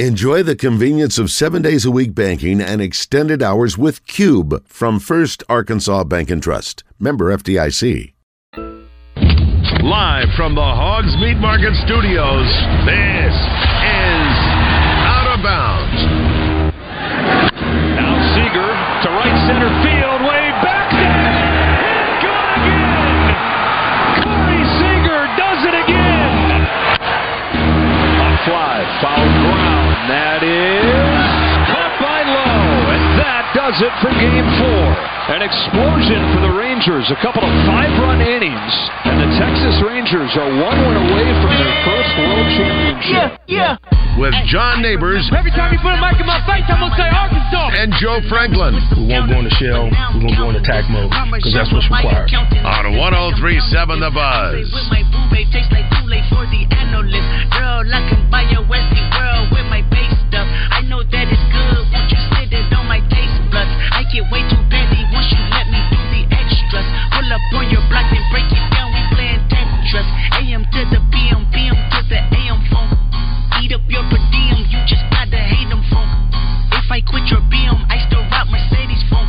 Enjoy the convenience of seven days a week banking and extended hours with Cube from First Arkansas Bank and Trust. Member FDIC. Live from the Hogs Meat Market Studios, this is does it for Game Four. An explosion for the Rangers. A couple of five-run innings, and the Texas Rangers are one win away from their first World Championship. Yeah, yeah. With John Neighbors Every time you put a mic in my face, I'm gonna say Arkansas. and Joe Franklin We won't go in the shell. We're going to go in attack mode because that's what's required. on 1037 The Buzz. With my boo babe, tastes like Kool-Aid for the analyst. Girl, I can buy your Westie world with my base stuff. I know that it's good. Get way too petty once you let me do the extras. Pull up on your block and break it down. We playing Tetris. AM to the PM, PM to the AM phone. Eat up your per diem. You just gotta hate them phone. If I quit your BM, I still rock Mercedes phone.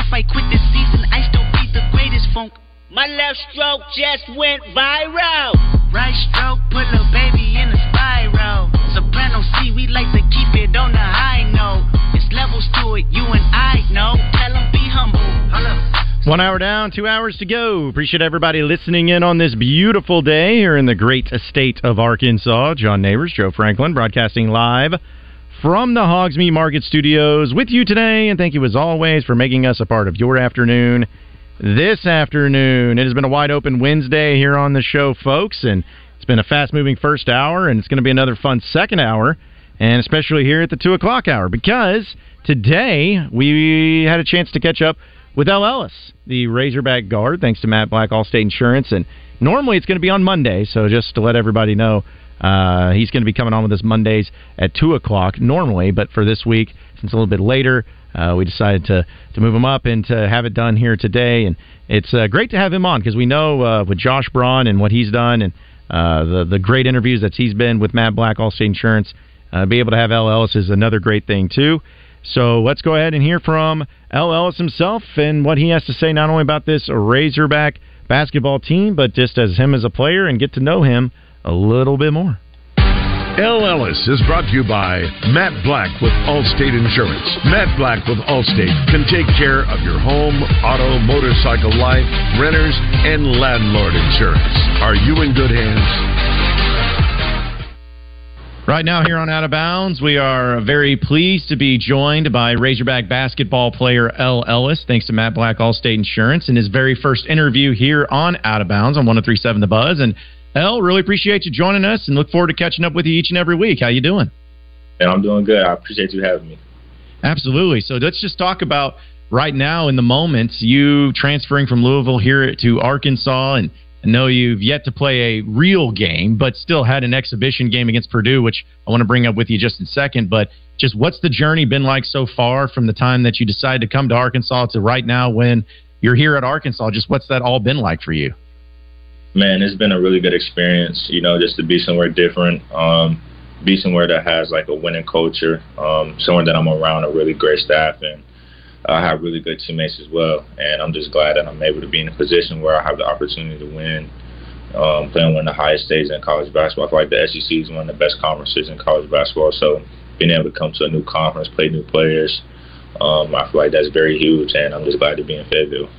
If I quit this season, I still be the greatest funk. My left stroke just went viral. Right stroke put a baby in a spiral. Soprano C, we like to keep it on the high note. Levels to it, you and I know. Tell 'em be humble. One hour down, two hours to go. Appreciate everybody listening in on this beautiful day here in the great state of Arkansas. John Neighbors, Joe Franklin, broadcasting live from the Hogs Meat Market Studios with you today. And thank you, as always, for making us a part of your afternoon this afternoon. It has been a wide open Wednesday here on the show, folks. And it's been a fast moving first hour, and it's going to be another fun second hour, and especially here at the 2 o'clock hour, because today we had a chance to catch up with El Ellis, the Razorback guard, thanks to Matt Black, Allstate Insurance. And normally it's going to be on Monday, so just to let everybody know, uh, he's going to be coming on with us Mondays at 2 o'clock normally, but for this week, since a little bit later, uh, we decided to, to move him up and to have it done here today. And it's uh, great to have him on because we know uh, with Josh Braun and what he's done and uh, the, the great interviews that he's been with Matt Black, Allstate Insurance, uh, be able to have El Ellis is another great thing, too. So let's go ahead and hear from El Ellis himself and what he has to say not only about this Razorback basketball team, but just as him as a player and get to know him a little bit more. El Ellis is brought to you by Matt Black with Allstate Insurance. Matt Black with Allstate can take care of your home, auto, motorcycle, life, renters, and landlord insurance. Are you in good hands? Right now, here on Out of Bounds, we are very pleased to be joined by Razorback basketball player El Ellis, thanks to Matt Black, Allstate Insurance, in his very first interview here on Out of Bounds on 1037 The Buzz. And L, really appreciate you joining us and look forward to catching up with you each and every week. How you doing? And I'm doing good. I appreciate you having me. Absolutely. So let's just talk about right now in the moment, you transferring from Louisville here to Arkansas and know you've yet to play a real game, but still had an exhibition game against Purdue, which I want to bring up with you just in a second. But just what's the journey been like so far from the time that you decided to come to Arkansas to right now when you're here at Arkansas? Just what's that all been like for you? Man, it's been a really good experience, you know, just to be somewhere different, um, be somewhere that has like a winning culture, um, somewhere that I'm around a really great staff and I have really good teammates as well. And I'm just glad that I'm able to be in a position where I have the opportunity to win, um, playing one of the highest stages in college basketball. I feel like the SEC is one of the best conferences in college basketball. So being able to come to a new conference, play new players, um, I feel like that's very huge. And I'm just glad to be in Fayetteville.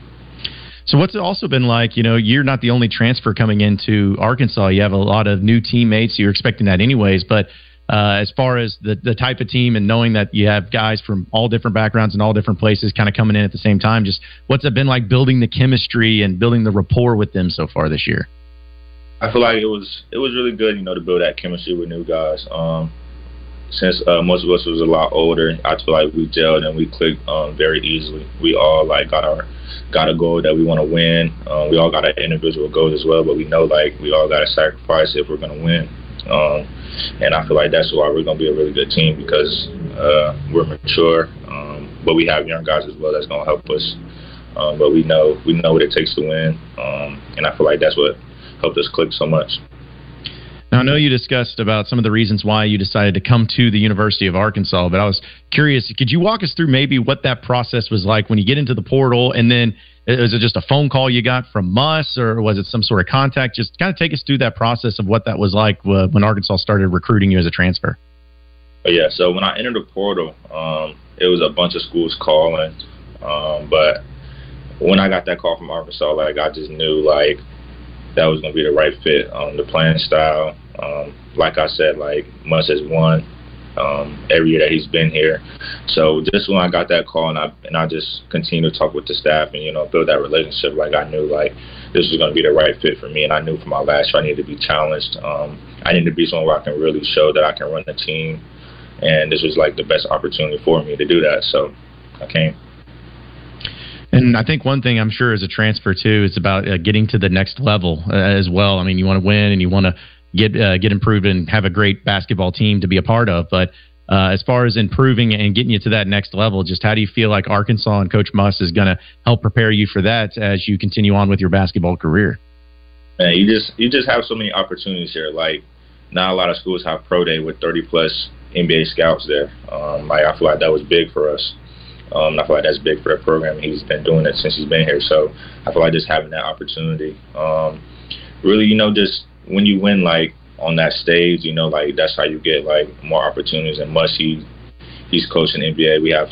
So what's it also been like? You know, you're not the only transfer coming into Arkansas. You have a lot of new teammates. You're expecting that anyways, but uh, as far as the the type of team and knowing that you have guys from all different backgrounds and all different places kind of coming in at the same time, just what's it been like building the chemistry and building the rapport with them so far this year? I feel like it was it was really good, you know, to build that chemistry with new guys. Um, since uh, most of us was a lot older, I feel like we gelled and we clicked um, very easily. We all like got our got a goal that we want to win. Um, we all got our individual goals as well, but we know like we all got to sacrifice if we're to win. Um, and I feel like that's why we're going to be a really good team because uh, we're mature, um, but we have young guys as well that's going to help us. Um, but we know we know what it takes to win, um, and I feel like that's what helped us click so much. Now, I know you discussed about some of the reasons why you decided to come to the University of Arkansas, but I was curious, could you walk us through maybe what that process was like when you get into the portal and then is it just a phone call you got from Muss or was it some sort of contact? Just kind of take us through that process of what that was like uh, when Arkansas started recruiting you as a transfer. Yeah, so when I entered the portal, um, it was a bunch of schools calling, um, but when I got that call from Arkansas, like I just knew like that was going to be the right fit. Um, the playing style, um, like I said, like Muss has won um, every year that he's been here. So just when I got that call and I and I just continued to talk with the staff and you know build that relationship, like I knew like this was going to be the right fit for me, and I knew for my last year I needed to be challenged. Um, I needed to be somewhere where I can really show that I can run the team, and this was like the best opportunity for me to do that. So I came. And I think one thing I'm sure as a transfer too is about uh, getting to the next level uh, as well. I mean, you want to win and you want to get uh, get improved and have a great basketball team to be a part of. But uh, as far as improving and getting you to that next level, just how do you feel like Arkansas and Coach Muss is going to help prepare you for that as you continue on with your basketball career? Man, you just you just have so many opportunities here. Like not a lot of schools have pro day with 30 plus NBA scouts there. Um, like I feel like that was big for us. Um, I feel like that's big for the program. He's been doing it since he's been here, so I feel like just having that opportunity, um, really, you know, just when you win like on that stage, you know, like that's how you get like more opportunities. And Muss, he he's coaching NBA. We have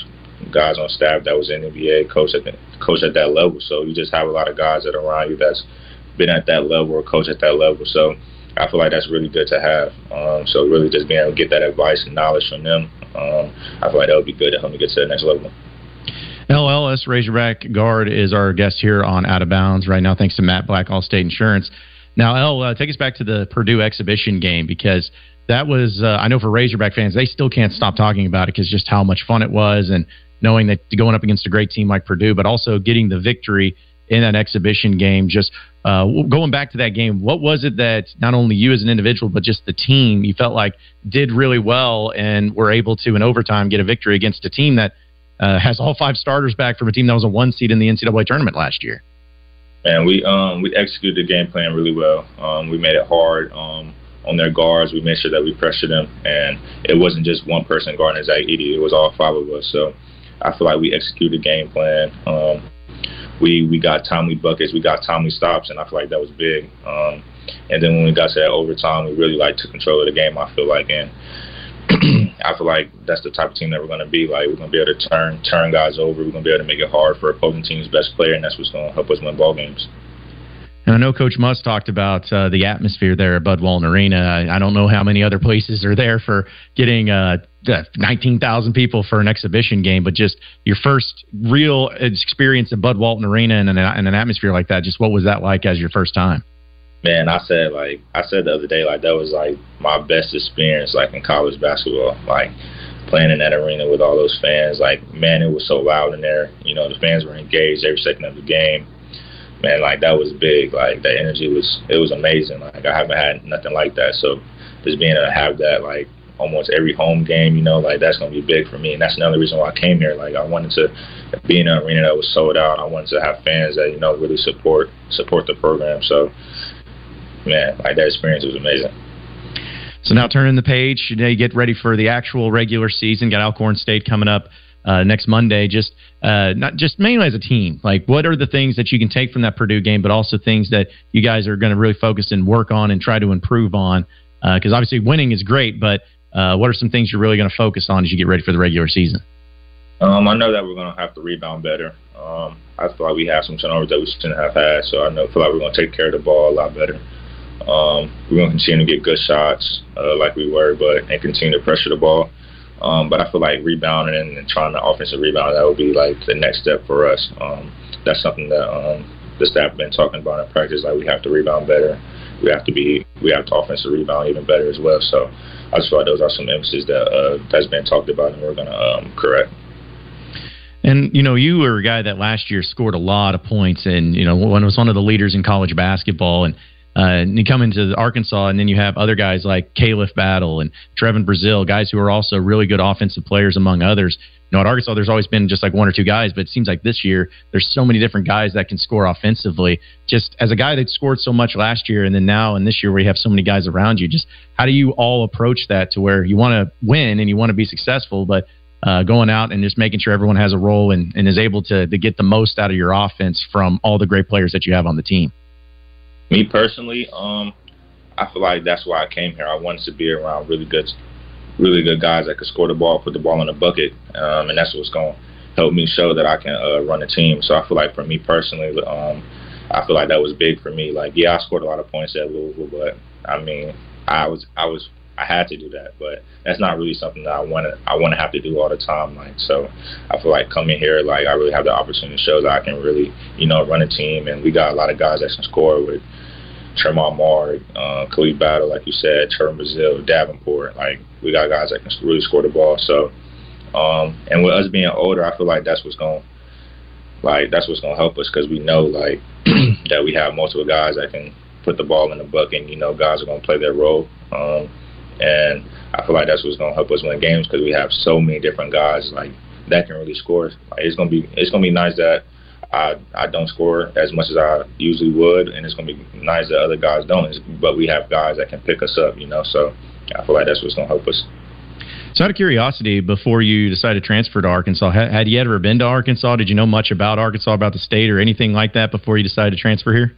guys on staff that was in NBA, coach at the, coach at that level. So you just have a lot of guys that are around you that's been at that level or coach at that level. So I feel like that's really good to have. Um, so really just being able to get that advice and knowledge from them, um, I feel like that would be good to help me get to the next level. El Ellis, Razorback guard, is our guest here on Out of Bounds right now. Thanks to Matt Black, Allstate Insurance. Now, El, uh, take us back to the Purdue exhibition game because that was, uh, I know for Razorback fans, they still can't stop talking about it because just how much fun it was and knowing that going up against a great team like Purdue, but also getting the victory in that exhibition game. Just uh, going back to that game, what was it that not only you as an individual, but just the team you felt like did really well and were able to, in overtime, get a victory against a team that – uh, has all five starters back from a team that was a one seed in the NCAA tournament last year. And we um, we executed the game plan really well. Um, we made it hard um, on their guards. We made sure that we pressured them, and it wasn't just one person guarding Zach Edey. It was all five of us. So I feel like we executed the game plan. Um, we we got timely buckets, we got timely stops, and I feel like that was big. Um, and then when we got to that overtime, we really like took control of the game. I feel like, and I feel like that's the type of team that we're going to be. Like we're going to be able to turn turn guys over. We're going to be able to make it hard for opposing team's best player, and that's what's going to help us win ball games. And I know Coach Muss talked about uh, the atmosphere there at Bud Walton Arena. I, I, don't know how many other places are there for getting uh, 19,000 people for an exhibition game, but just your first real experience at Bud Walton Arena and an, and an atmosphere like that. Just what was that like as your first time? Man, I said like I said the other day, like that was like my best experience like in college basketball. Like playing in that arena with all those fans, like man, it was so loud in there. You know, the fans were engaged every second of the game. Man, like that was big. Like the energy was it was amazing. Like I haven't had nothing like that. So just being able to have that like almost every home game, you know, like that's gonna be big for me. And that's another reason why I came here. Like I wanted to be in an arena that was sold out. I wanted to have fans that, you know, really support support the program. So man, like that experience was amazing. So now turning the page, you, know, you get ready for the actual regular season. Got Alcorn State coming up uh, next Monday. Just uh, not just mainly as a team. Like, what are the things that you can take from that Purdue game, but also things that you guys are going to really focus and work on and try to improve on? Because uh, obviously winning is great, but uh, what are some things you're really going to focus on as you get ready for the regular season? Um, I know that we're going to have to rebound better. Um, I feel like we have some turnovers that we shouldn't have had, so I know feel like we're going to take care of the ball a lot better. Um, we're going to continue to get good shots uh, like we were, but and continue to pressure the ball. Um, but I feel like rebounding and, trying to offensive rebound that would be like the next step for us. Um, that's something that um, the staff been talking about in practice. Like we have to rebound better. We have to be we have to offensive rebound even better as well. So I just feel like those are some emphasis that uh, that's been talked about and we're going to um, correct. And you know, you were a guy that last year scored a lot of points, and you know, one was one of the leaders in college basketball, and Uh, and you come into Arkansas, and then you have other guys like Khalif Battle and Trevon Brazile, guys who are also really good offensive players, among others. You know, at Arkansas, there's always been just like one or two guys, but it seems like this year there's so many different guys that can score offensively. Just as a guy that scored so much last year, and then now and this year where you have so many guys around you, just how do you all approach that to where you want to win and you want to be successful, but uh, going out and just making sure everyone has a role and, and is able to, to get the most out of your offense from all the great players that you have on the team? Me personally, um, I feel like that's why I came here. I wanted to be around really good, really good guys that could score the ball, put the ball in the bucket, um, and that's what's going to help me show that I can uh, run a team. So I feel like for me personally, um, I feel like that was big for me. Like, yeah, I scored a lot of points at Louisville, but I mean, I was I was I had to do that, but that's not really something that I want to I want to have to do all the time. Like so, I feel like coming here, like I really have the opportunity to show that I can really you know run a team, and we got a lot of guys that can score with Tramon Mark, uh, Khalif Battle, like you said, Trevon Brazile, Davenport. Like we got guys that can really score the ball. So, um, and with us being older, I feel like that's what's going like that's what's gonna help us because we know like that we have multiple guys that can put the ball in the bucket. And, you know, guys are gonna play their role. Um, and I feel like that's what's gonna help us win games because we have so many different guys like that can really score. Like it's gonna be it's gonna be nice that I I don't score as much as I usually would, and it's gonna be nice that other guys don't. But we have guys that can pick us up, you know. So I feel like that's what's gonna help us. So, out of curiosity, before you decided to transfer to Arkansas, had you ever been to Arkansas? Did you know much about Arkansas, about the state, or anything like that before you decided to transfer here?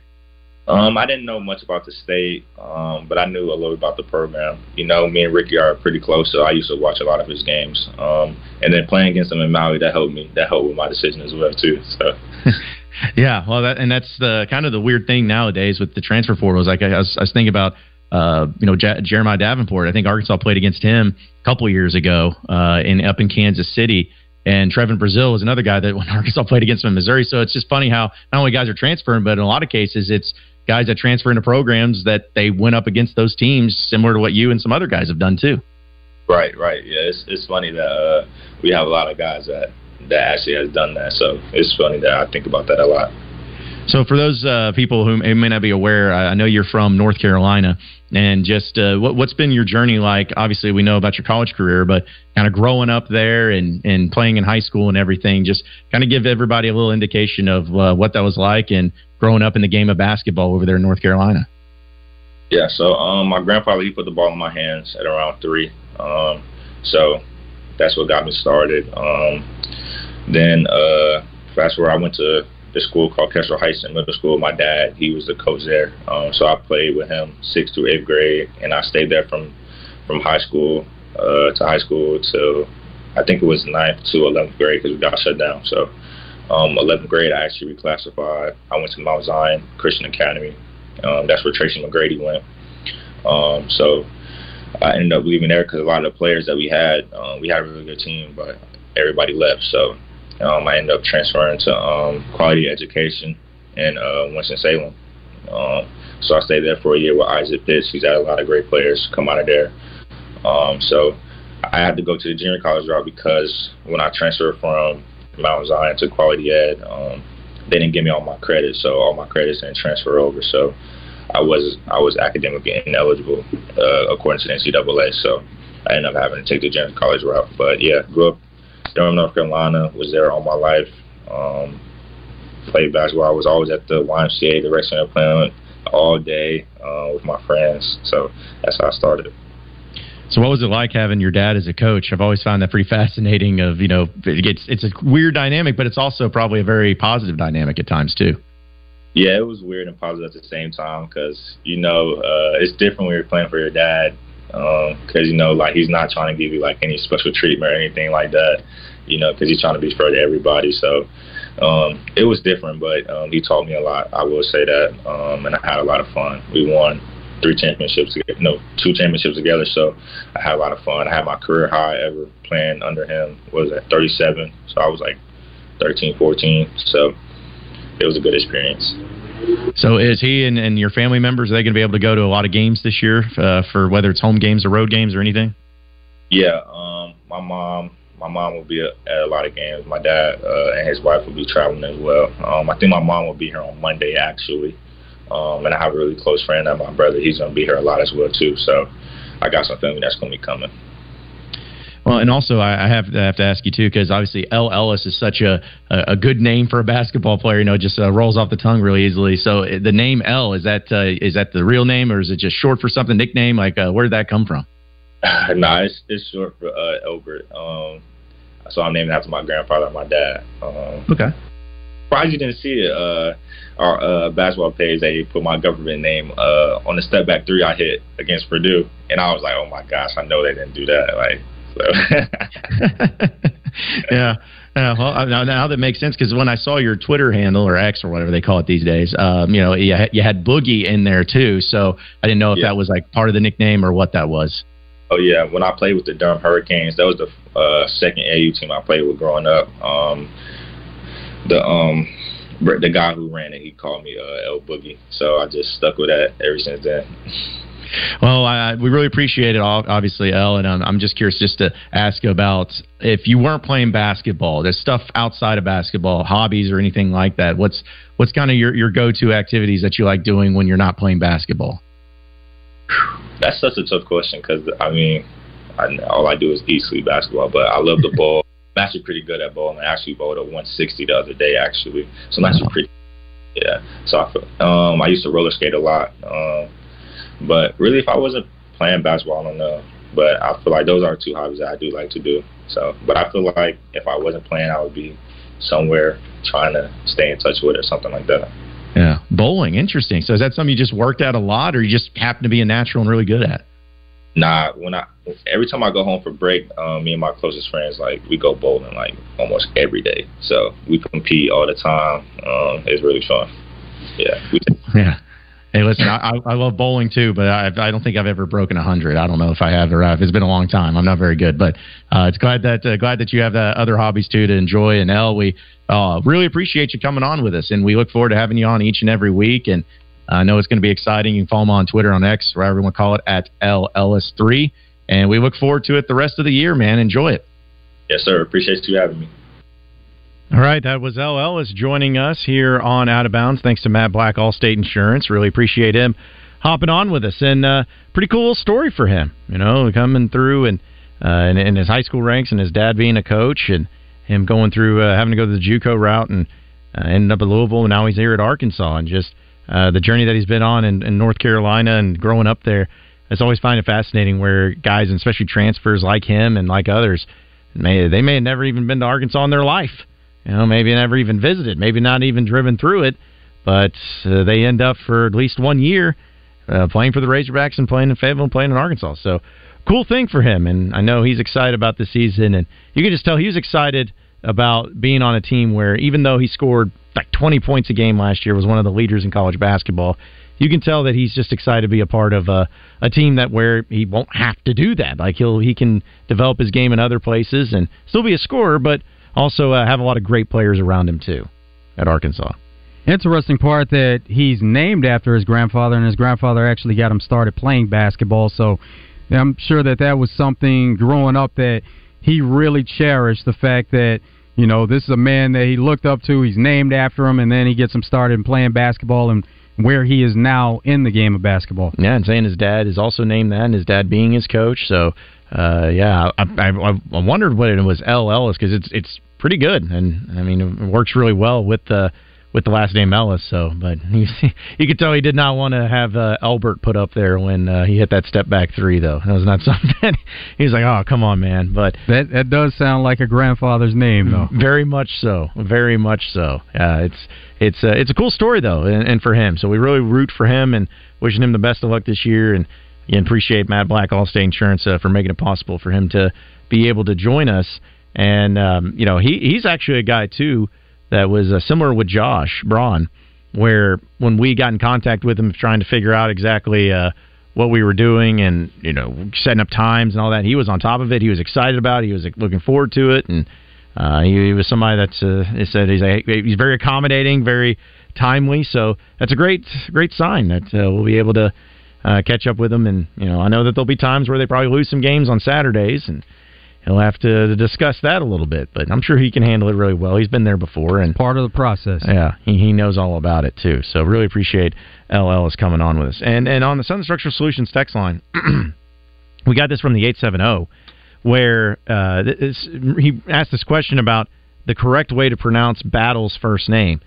Um, I didn't know much about the state, um, but I knew a little about the program. You know, me and Ricky are pretty close, so I used to watch a lot of his games. Um, and then playing against him in Maui, that helped me. That helped with my decision as well too. So. yeah, well, that and that's the kind of the weird thing nowadays with the transfer portal. Is like I was, I was thinking about, uh, you know, J- Jeremiah Davenport. I think Arkansas played against him a couple years ago uh, in up in Kansas City. And Trevon Brazile was another guy that when Arkansas played against him in Missouri. So it's just funny how not only guys are transferring, but in a lot of cases it's guys that transfer into programs that they went up against those teams, similar to what you and some other guys have done too. Right, right. Yeah, it's it's funny that uh, we have a lot of guys that that actually has done that. So it's funny that I think about that a lot. So for those uh, people who may not be aware, I know you're from North Carolina, and just uh, what, has been your journey like? Obviously, we know about your college career, but kind of growing up there and, and playing in high school and everything. Just kind of give everybody a little indication of uh, what that was like and growing up in the game of basketball over there in North Carolina. Yeah, so um, my grandfather he put the ball in my hands at around three, um, so that's what got me started. Um, then uh, fast forward, I went to the school called Kestrel Heights in middle school. My dad, he was the coach there, um, so I played with him sixth through eighth grade, and I stayed there from from high school uh, to high school to I think it was ninth to eleventh grade because we got shut down. So um, 11th grade, I actually reclassified. I went to Mount Zion Christian Academy. Um, that's where Tracy McGrady went. Um, so I ended up leaving there because a lot of the players that we had, um, we had a really good team, but everybody left. So um, I ended up transferring to um, quality education in uh, Winston-Salem. Um, so I stayed there for a year with Isaac Pitts. He's had a lot of great players come out of there. Um, so I had to go to the junior college route because when I transferred from Mount Zion to quality ed, um, they didn't give me all my credits, so all my credits didn't transfer over. So I was I was academically ineligible uh, according to the NCAA. So I ended up having to take the junior college route. But yeah, grew up Durham, North Carolina, was there all my life. Um, played basketball. I was always at the YMCA, the rec center, playing all day uh, with my friends. So that's how I started. So, what was it like having your dad as a coach? I've always found that pretty fascinating. Of you know, it's it's a weird dynamic, but it's also probably a very positive dynamic at times too. Yeah, it was weird and positive at the same time because you know uh, it's different when you're playing for your dad because um, you know like he's not trying to give you like any special treatment or anything like that you know because he's trying to be fair to everybody so um, it was different but um, he taught me a lot i will say that um, and i had a lot of fun we won three championships together no two championships together so i had a lot of fun i had my career high ever playing under him was at 37 so i was like 13 14 so it was a good experience so is he and, and your family members, are they going to be able to go to a lot of games this year uh, for whether it's home games or road games or anything? Yeah, um, my mom, my mom will be at a lot of games. My dad uh, and his wife will be traveling as well. Um, I think my mom will be here on Monday actually. Um, and I have a really close friend, and my brother. He's gonna be here a lot as well too. So I got some family that's gonna be coming. Well, and also I have to, I have to ask you too, because obviously El Ellis is such a, a good name for a basketball player. You know, it just uh, rolls off the tongue really easily. So uh, the name El is that uh, is that the real name, or is it just short for something nickname? Like uh, where did that come from? nah, it's, it's short for uh, Elbert. Um, so I'm named after my grandfather and my dad. Um, okay. Surprised you didn't see it. Uh, our uh, basketball page, they put my government name uh, on the step back three I hit against Purdue, and I was like, oh my gosh, I know they didn't do that. Like so. yeah. Yeah, well, now, now that makes sense because when I saw your Twitter handle or X or whatever they call it these days, um, you know, you had, you had Boogie in there too. So I didn't know if yeah. that was like part of the nickname or what that was. Oh yeah, when I played with the Durham Hurricanes, that was the uh, second AU team I played with growing up. Um, the um, the guy who ran it, he called me uh, El Boogie, so I just stuck with that ever since then. Well, I, we really appreciate it, obviously, El, and I'm, I'm, just curious just to ask about if you weren't playing basketball, there's stuff outside of basketball, hobbies or anything like that. What's what's kind of your, your go-to activities that you like doing when you're not playing basketball? That's such a tough question because I mean, I, all I do is eat, sleep, basketball. But I love the ball. I'm actually pretty good at bowling. I actually bowled a 160 the other day, actually. So I'm actually pretty. Yeah. So I feel, um, I used to roller skate a lot. Um, but really, if I wasn't playing basketball, I don't know. But I feel like those are two hobbies that I do like to do. So, but I feel like if I wasn't playing, I would be somewhere trying to stay in touch with it or something like that. Yeah, bowling, interesting. So is that something you just worked at a lot, or you just happen to be a natural and really good at? Nah, when I every time I go home for break, um, me and my closest friends like we go bowling like almost every day. So we compete all the time. Um, it's really fun. Yeah. yeah. Hey, listen, I, I love bowling too, but I, I don't think I've ever broken a hundred. I don't know if I have or have. It's been a long time. I'm not very good, but uh, it's glad that uh, glad that you have the other hobbies too to enjoy. And El, we uh, really appreciate you coming on with us, and we look forward to having you on each and every week. And I know it's going to be exciting. You can follow him on Twitter, on X, wherever you want to call it, at El Ellis three. And we look forward to it the rest of the year, man. Enjoy it. Yes, sir. Appreciate you having me. All right, that was El Ellis joining us here on Out of Bounds. Thanks to Matt Black, Allstate Insurance. Really appreciate him hopping on with us, and uh, pretty cool story for him. You know, coming through and uh, in, in, his high school ranks, and his dad being a coach, and him going through uh, having to go to the JUCO route, and uh, ended up at Louisville, and now he's here at Arkansas, and just uh, the journey that he's been on in, in North Carolina and growing up there. It's always find it fascinating where guys, and especially transfers like him and like others, may they may have never even been to Arkansas in their life you know, maybe never even visited, maybe not even driven through it, but uh, they end up for at least one year uh, playing for the Razorbacks and playing in Fayetteville and playing in Arkansas. So, cool thing for him, and I know he's excited about the season, and you can just tell he was excited about being on a team where even though he scored like 20 points a game last year, was one of the leaders in college basketball. You can tell that he's just excited to be a part of a, a team that where he won't have to do that. Like he'll he can develop his game in other places and still be a scorer, but also uh, have a lot of great players around him too at Arkansas. Interesting part that he's named after his grandfather, and his grandfather actually got him started playing basketball. So I'm sure that that was something growing up that he really cherished. The fact that you know this is a man that he looked up to. He's named after him, and then he gets him started in playing basketball and where he is now in the game of basketball. Yeah, and saying his dad is also named that, and his dad being his coach. So, uh, yeah, I, I, I wondered what it was El Ellis because it's it's pretty good, and I mean it works really well with the with the last name Ellis. So, but you you could tell he did not want to have uh, Albert put up there when uh, he hit that step back three, though. That was not something. he was like, "Oh, come on, man!" But that that does sound like a grandfather's name, though. Very much so. Very much so. Yeah, it's it's uh, it's a cool story though, and, and for him. So we really root for him and wishing him the best of luck this year, and again, appreciate Matt Black Allstate Insurance uh, for making it possible for him to be able to join us. And um, you know, he he's actually a guy too that was uh, similar with Josh Braun, where when we got in contact with him trying to figure out exactly uh, what we were doing and you know setting up times and all that, he was on top of it. He was excited about it. He was looking forward to it, and uh, he, he, was somebody that's uh, said he's a, he's very accommodating, very timely. So that's a great great sign that uh, we'll be able to. Uh, catch up with him, and you know I know that there'll be times where they probably lose some games on Saturdays, and he'll have to discuss that a little bit. But I'm sure he can handle it really well. He's been there before, and part of the process. Yeah, he, he knows all about it too. So really appreciate El Ellis coming on with us. And and on the Sun Structural Solutions text line, we got this from the eight seven zero, where uh, this, he asked this question about the correct way to pronounce Battle's first name,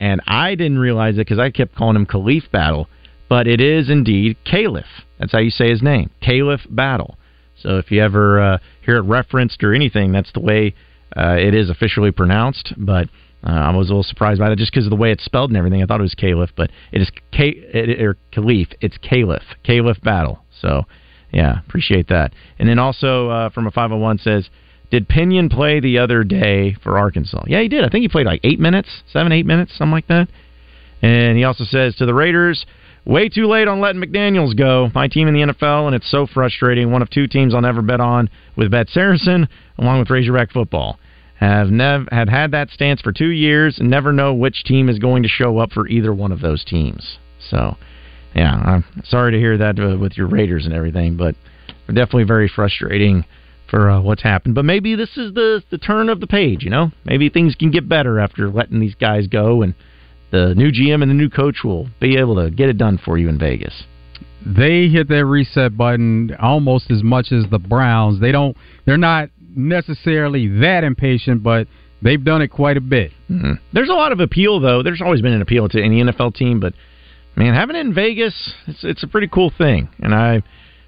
and I didn't realize it because I kept calling him Khalif Battle, but it is indeed Caliph. That's how you say his name, Caliph Battle. So if you ever uh, hear it referenced or anything, that's the way uh, it is officially pronounced. But uh, I was a little surprised by that just because of the way it's spelled and everything. I thought it was Caliph, but it is K it, or Caliph. It's Caliph, Caliph Battle. So yeah, appreciate that. And then also uh, from a 501 says, did Pinion play the other day for Arkansas? Yeah, he did. I think he played like eight minutes, seven, eight minutes, something like that. And he also says to the Raiders, way too late on letting McDaniels go. My team in the NFL, and it's so frustrating. One of two teams I'll never bet on with Bet Saracen, along with Razorback football. Have nev- have had that stance for two years and never know which team is going to show up for either one of those teams. So, yeah, I'm sorry to hear that uh, with your Raiders and everything, but definitely very frustrating for uh, what's happened. But maybe this is the the turn of the page. You know, maybe things can get better after letting these guys go, and the new GM and the new coach will be able to get it done for you in Vegas. They hit that reset button almost as much as the Browns. They don't. They're not necessarily that impatient, but they've done it quite a bit. Mm-hmm. There's a lot of appeal, though. There's always been an appeal to any NFL team, but man, having it in Vegas, it's it's a pretty cool thing, and I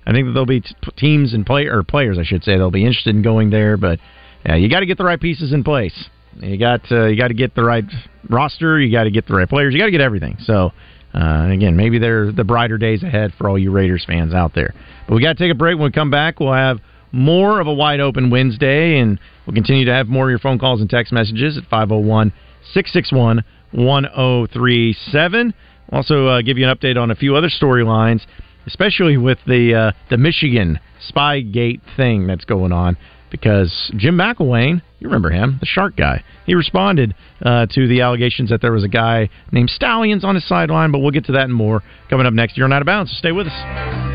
I think that there'll be t- teams and play or players, I should say, they'll be interested in going there. But yeah, you got to get the right pieces in place. You got uh, you got to get the right roster. You got to get the right players. You got to get everything. So uh, again, maybe they're the brighter days ahead for all you Raiders fans out there. But we got to take a break. When we come back, we'll have more of a wide open Wednesday, and we'll continue to have more of your phone calls and text messages at 501 661 1037. Also, uh, give you an update on a few other storylines especially with the uh, the Michigan Spygate thing that's going on. Because Jim McElwain, you remember him, the shark guy, he responded uh, to the allegations that there was a guy named Stalions on his sideline. But we'll get to that and more coming up next. You're on Out of Bounds, so stay with us.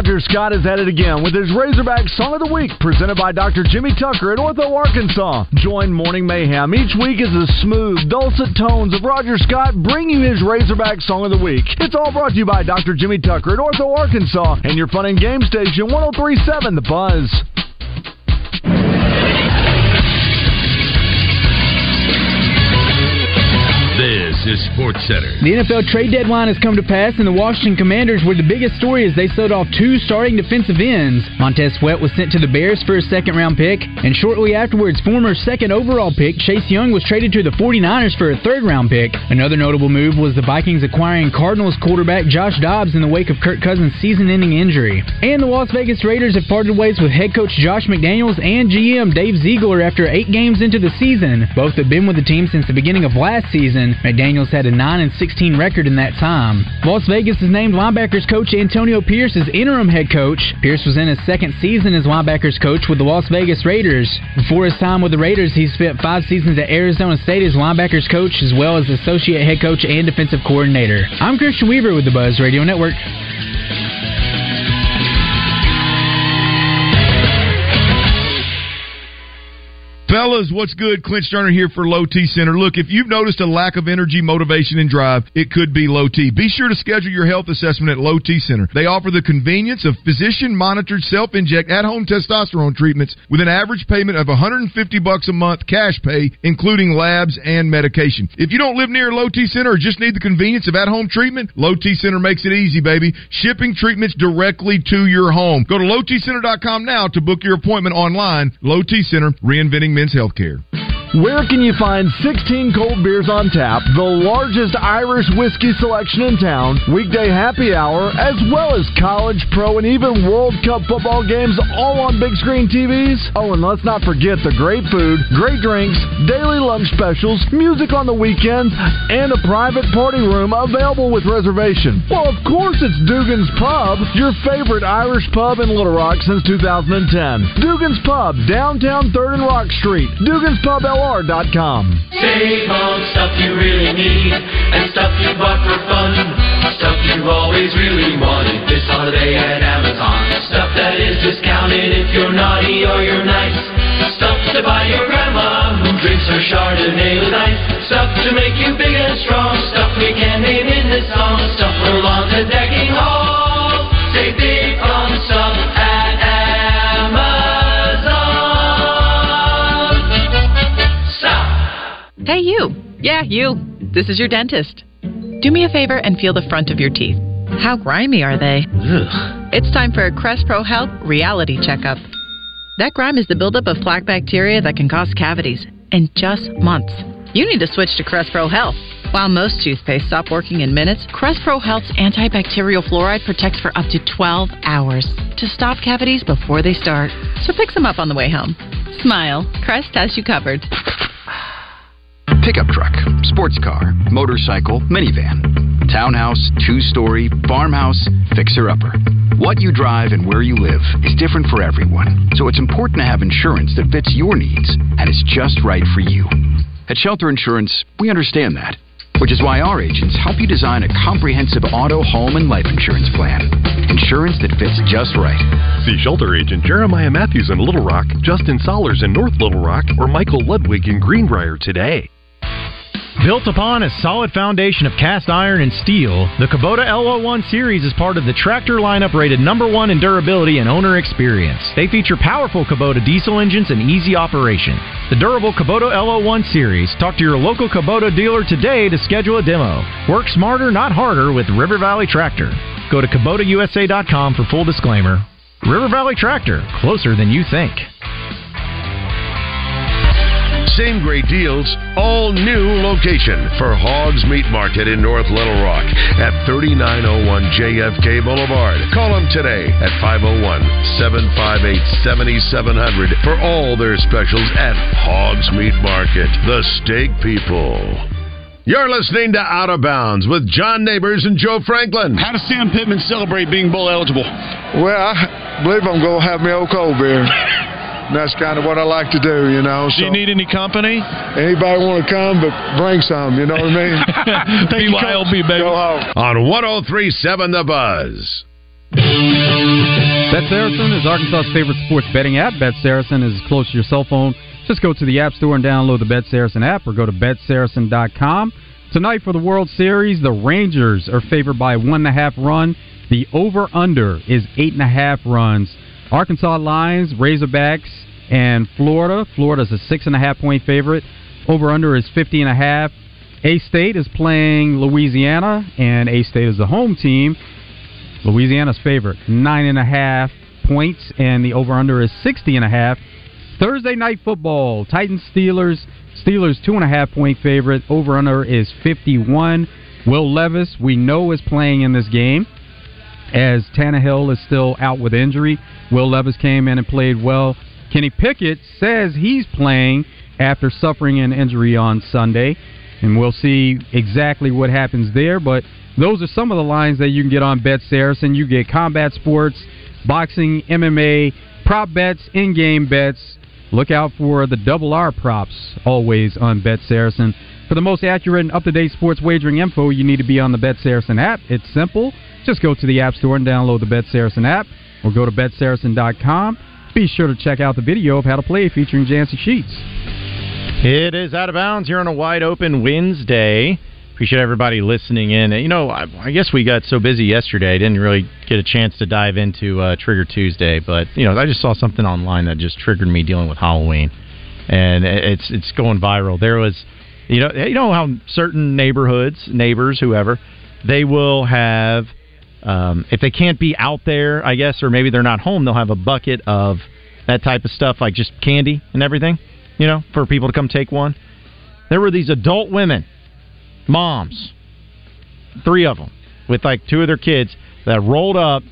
Roger Scott is at it again with his Razorback Song of the Week, presented by Dr. Jimmy Tucker at Ortho Arkansas. Join Morning Mayhem each week as the smooth, dulcet tones of Roger Scott bring you his Razorback Song of the Week. It's all brought to you by Dr. Jimmy Tucker at Ortho Arkansas and your fun and game station 1037 The Buzz. Sports Center. The NFL trade deadline has come to pass, and the Washington Commanders were the biggest story as they sold off two starting defensive ends. Montez Sweat was sent to the Bears for a second round pick, and shortly afterwards, former second overall pick Chase Young was traded to the 49ers for a third round pick. Another notable move was the Vikings acquiring Cardinals quarterback Josh Dobbs in the wake of Kirk Cousins' season ending injury. And the Las Vegas Raiders have parted ways with head coach Josh McDaniels and GM Dave Ziegler after eight games into the season. Both have been with the team since the beginning of last season. McDaniels had a 9 and 16 record in that time. Las Vegas has named linebackers coach Antonio Pierce as interim head coach. Pierce was in his second season as linebackers coach with the Las Vegas Raiders. Before his time with the Raiders, he spent five seasons at Arizona State as linebackers coach as well as associate head coach and defensive coordinator. I'm Christian Weaver with the Buzz Radio Network. Fellas, what's good? Clint Stoerner here for Low T Center. Look, if you've noticed a lack of energy, motivation, and drive, it could be low T. Be sure to schedule your health assessment at Low T Center. They offer the convenience of physician monitored self inject at home testosterone treatments with an average payment of 150 bucks a month cash pay, including labs and medication. If you don't live near Low T Center or just need the convenience of at home treatment, Low T Center makes it easy, baby. Shipping treatments directly to your home. Go to lowtcenter.com now to book your appointment online. Low T Center, reinventing men's healthcare. Where can you find 16 cold beers on tap, the largest Irish whiskey selection in town, weekday happy hour, as well as college, pro, and even World Cup football games all on big screen TVs? Oh, and let's not forget the great food, great drinks, daily lunch specials, music on the weekends, and a private party room available with reservation. Well, of course, it's Dugan's Pub, your favorite Irish pub in Little Rock since 2010. Dugan's Pub, downtown 3rd and Rock Street. Dugan'sPubLR.com. Save on stuff you really need and stuff you bought for fun. Stuff you've always really wanted this holiday at Amazon. Stuff that is discounted if you're naughty or you're nice. Stuff to buy your grandma who drinks her Chardonnay with ice. Stuff to make you big and strong. Stuff we can name in this song. Stuff for lawns and decking Hey, you. Yeah, you. This is your dentist. Do me a favor and feel the front of your teeth. How grimy are they? Ugh. It's time for a Crest Pro Health reality checkup. That grime is the buildup of plaque bacteria that can cause cavities in just months. You need to switch to Crest Pro Health. While most toothpaste stop working in minutes, Crest Pro Health's antibacterial fluoride protects for up to 12 hours to stop cavities before they start. So pick some up on the way home. Smile. Crest has you covered. Pickup truck, sports car, motorcycle, minivan, townhouse, two story, farmhouse, fixer upper. What you drive and where you live is different for everyone, so it's important to have insurance that fits your needs and is just right for you. At Shelter Insurance, we understand that, which is why our agents help you design a comprehensive auto, home, and life insurance plan. Insurance that fits just right. See Shelter Agent Jeremiah Matthews in Little Rock, Justin Sollers in North Little Rock, or Michael Ludwig in Greenbrier today. Built upon a solid foundation of cast iron and steel, the Kubota L01 series is part of the tractor lineup rated number one in durability and owner experience. They feature powerful Kubota diesel engines and easy operation. The durable Kubota L01 series. Talk to your local Kubota dealer today to schedule a demo. Work smarter, not harder with River Valley Tractor. Go to KubotaUSA.com for full disclaimer. River Valley Tractor, closer than you think. Same great deals, all new location for Hogs Meat Market in North Little Rock at 3901 JFK Boulevard. Call them today at 501 758 7700 for all their specials at Hogs Meat Market. The Steak People. You're listening to Out of Bounds with John Neighbors and Joe Franklin. How does Sam Pittman celebrate being bowl eligible? Well, I believe I'm going to have me old cold beer. That's kind of what I like to do, you know. Do you need any company? Anybody want to come, but bring some, you know what I mean? BYOB, baby. Go home. On 1037 The Buzz. Bet Saracen is Arkansas's favorite sports betting app. Bet Saracen is close to your cell phone. Just go to the App Store and download the Bet Saracen app or go to betsaracen.com. Tonight for the World Series, the Rangers are favored by one and a half run. The over-under is eight and a half runs. Arkansas Lions, Razorbacks, and Florida. Florida's a six and a half point favorite. Over under is fifty and a half. A State is playing Louisiana, and A State is the home team. Louisiana's favorite, nine and a half points, and the over under is sixty and a half. Thursday night football, Titans Steelers. Steelers two and a half point favorite. Over under is fifty one. Will Levis, we know, is playing in this game as Tannehill is still out with injury. Will Levis came in and played well. Kenny Pickett says he's playing after suffering an injury on Sunday, and we'll see exactly what happens there. But those are some of the lines that you can get on Bet Saracen. You get combat sports, boxing, MMA, prop bets, in-game bets. Look out for the double R props always on Bet Saracen. For the most accurate and up-to-date sports wagering info, you need to be on the Bet Saracen app. It's simple. Just go to the App Store and download the Bet Saracen app, or go to betsaracen.com. Be sure to check out the video of how to play featuring Jancy Sheets. It is out of bounds here on a wide open Wednesday. Appreciate everybody listening in. You know, I, I guess we got so busy yesterday, I didn't really get a chance to dive into uh, Trigger Tuesday. But you know, I just saw something online that just triggered me dealing with Halloween, and it's it's going viral. There was, you know, you know how certain neighborhoods, neighbors, whoever, they will have um, if they can't be out there, I guess, or maybe they're not home, they'll have a bucket of that type of stuff, like just candy and everything. you know, for people to come take one. There were these adult women, moms, three of them, with like two of their kids that rolled up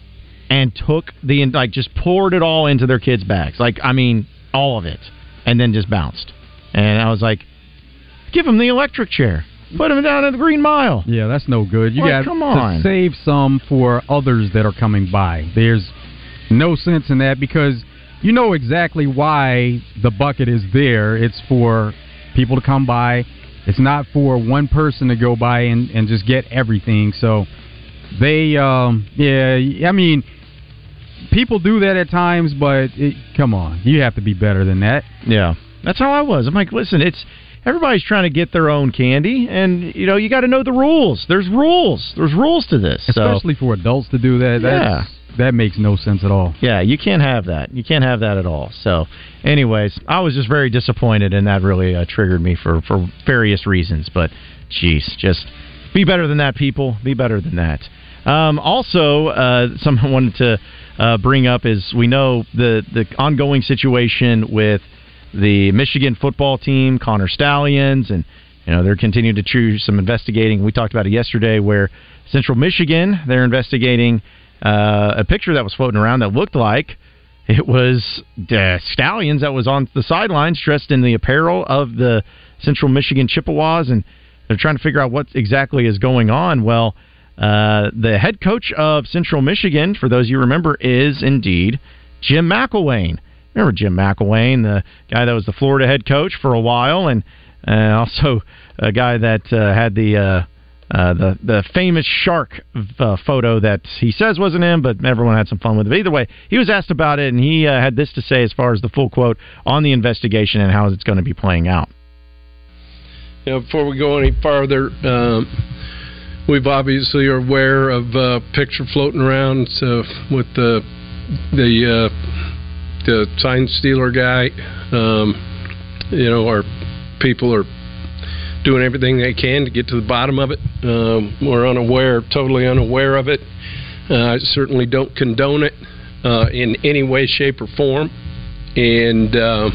and took the like just poured it all into their kids' bags. Like I mean, all of it, and then just bounced. And I was like, give them the electric chair. Put them down at the Green Mile. Yeah, that's no good. You Well, got come on. to save some for others that are coming by. There's no sense in that because you know exactly why the bucket is there. It's for people to come by. It's not for one person to go by and, and just get everything. So they, um, yeah, I mean, people do that at times, but it, come on, you have to be better than that. Yeah, that's how I was. I'm like, listen, it's everybody's trying to get their own candy, and you know, you got to know the rules. There's rules. There's rules to this. So- Especially for adults to do that. That's, That makes no sense at all. Yeah, you can't have that. You can't have that at all. So, anyways, I was just very disappointed, and that really uh, triggered me for for various reasons. But, geez, just be better than that, people. Be better than that. Um, also, uh, something I wanted to uh, bring up is we know the the ongoing situation with the Michigan football team, Connor Stalions, and you know they're continuing to choose some investigating. We talked about it yesterday, where Central Michigan they're investigating uh, a picture that was floating around that looked like it was uh, Stalions that was on the sidelines dressed in the apparel of the Central Michigan Chippewas, and they're trying to figure out what exactly is going on. Well, uh, the head coach of Central Michigan, for those you remember, is indeed Jim McElwain. Remember Jim McElwain, the guy that was the Florida head coach for a while, and uh, also a guy that uh, had the uh, uh, the the famous shark uh, photo that he says wasn't him, but everyone had some fun with it. Either way, he was asked about it, and he uh, had this to say as far as the full quote on the investigation and how it's going to be playing out. You know, before we go any farther, um, we've obviously are aware of uh, picture floating around so with the the uh, the sign stealer guy. Um, you know, our people are doing everything they can to get to the bottom of it. Um, we're unaware, totally unaware of it. Uh, I certainly don't condone it uh, in any way, shape, or form. And uh,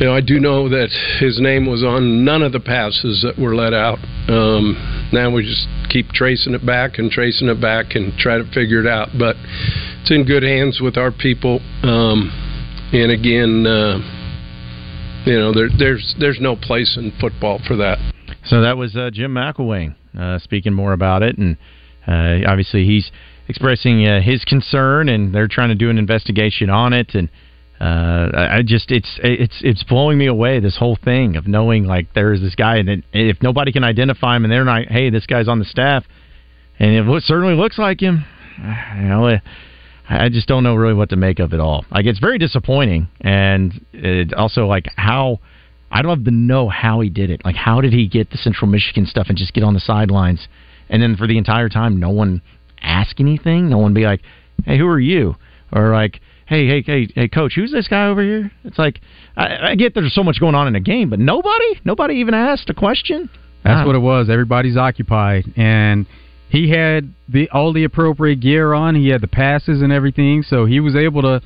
you know, I do know that his name was on none of the passes that were let out. Um, now we just keep tracing it back and tracing it back and try to figure it out. But it's in good hands with our people. Um, and again, uh, you know, there, there's there's no place in football for that. So that was uh, Jim McElwain uh, speaking more about it, and uh, obviously he's expressing uh, his concern, and they're trying to do an investigation on it. And uh, I just it's it's it's blowing me away this whole thing of knowing like there is this guy, and if nobody can identify him, and they're not, hey, this guy's on the staff, and it certainly looks like him. You know, I just don't know really what to make of it all. Like it's very disappointing, and it also like how. I'd love to know how he did it. Like, how did he get the Central Michigan stuff and just get on the sidelines? And then for the entire time, no one ask anything. No one be like, "Hey, who are you?" Or like, "Hey, hey, hey, hey, coach, who's this guy over here?" It's like I, I get there's so much going on in a game, but nobody, nobody even asked a question. That's what it was. Everybody's occupied, and he had the all the appropriate gear on. He had the passes and everything, so he was able to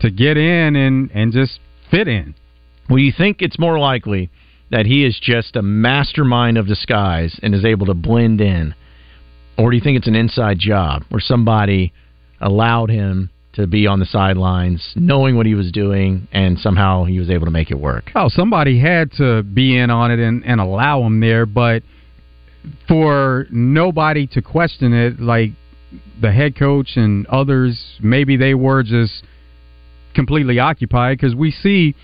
to get in and and just fit in. Well, you think it's more likely that he is just a mastermind of disguise and is able to blend in, or do you think it's an inside job where somebody allowed him to be on the sidelines, knowing what he was doing, and somehow he was able to make it work? Oh, somebody had to be in on it and, and allow him there, but for nobody to question it, like the head coach and others, maybe they were just completely occupied because we see,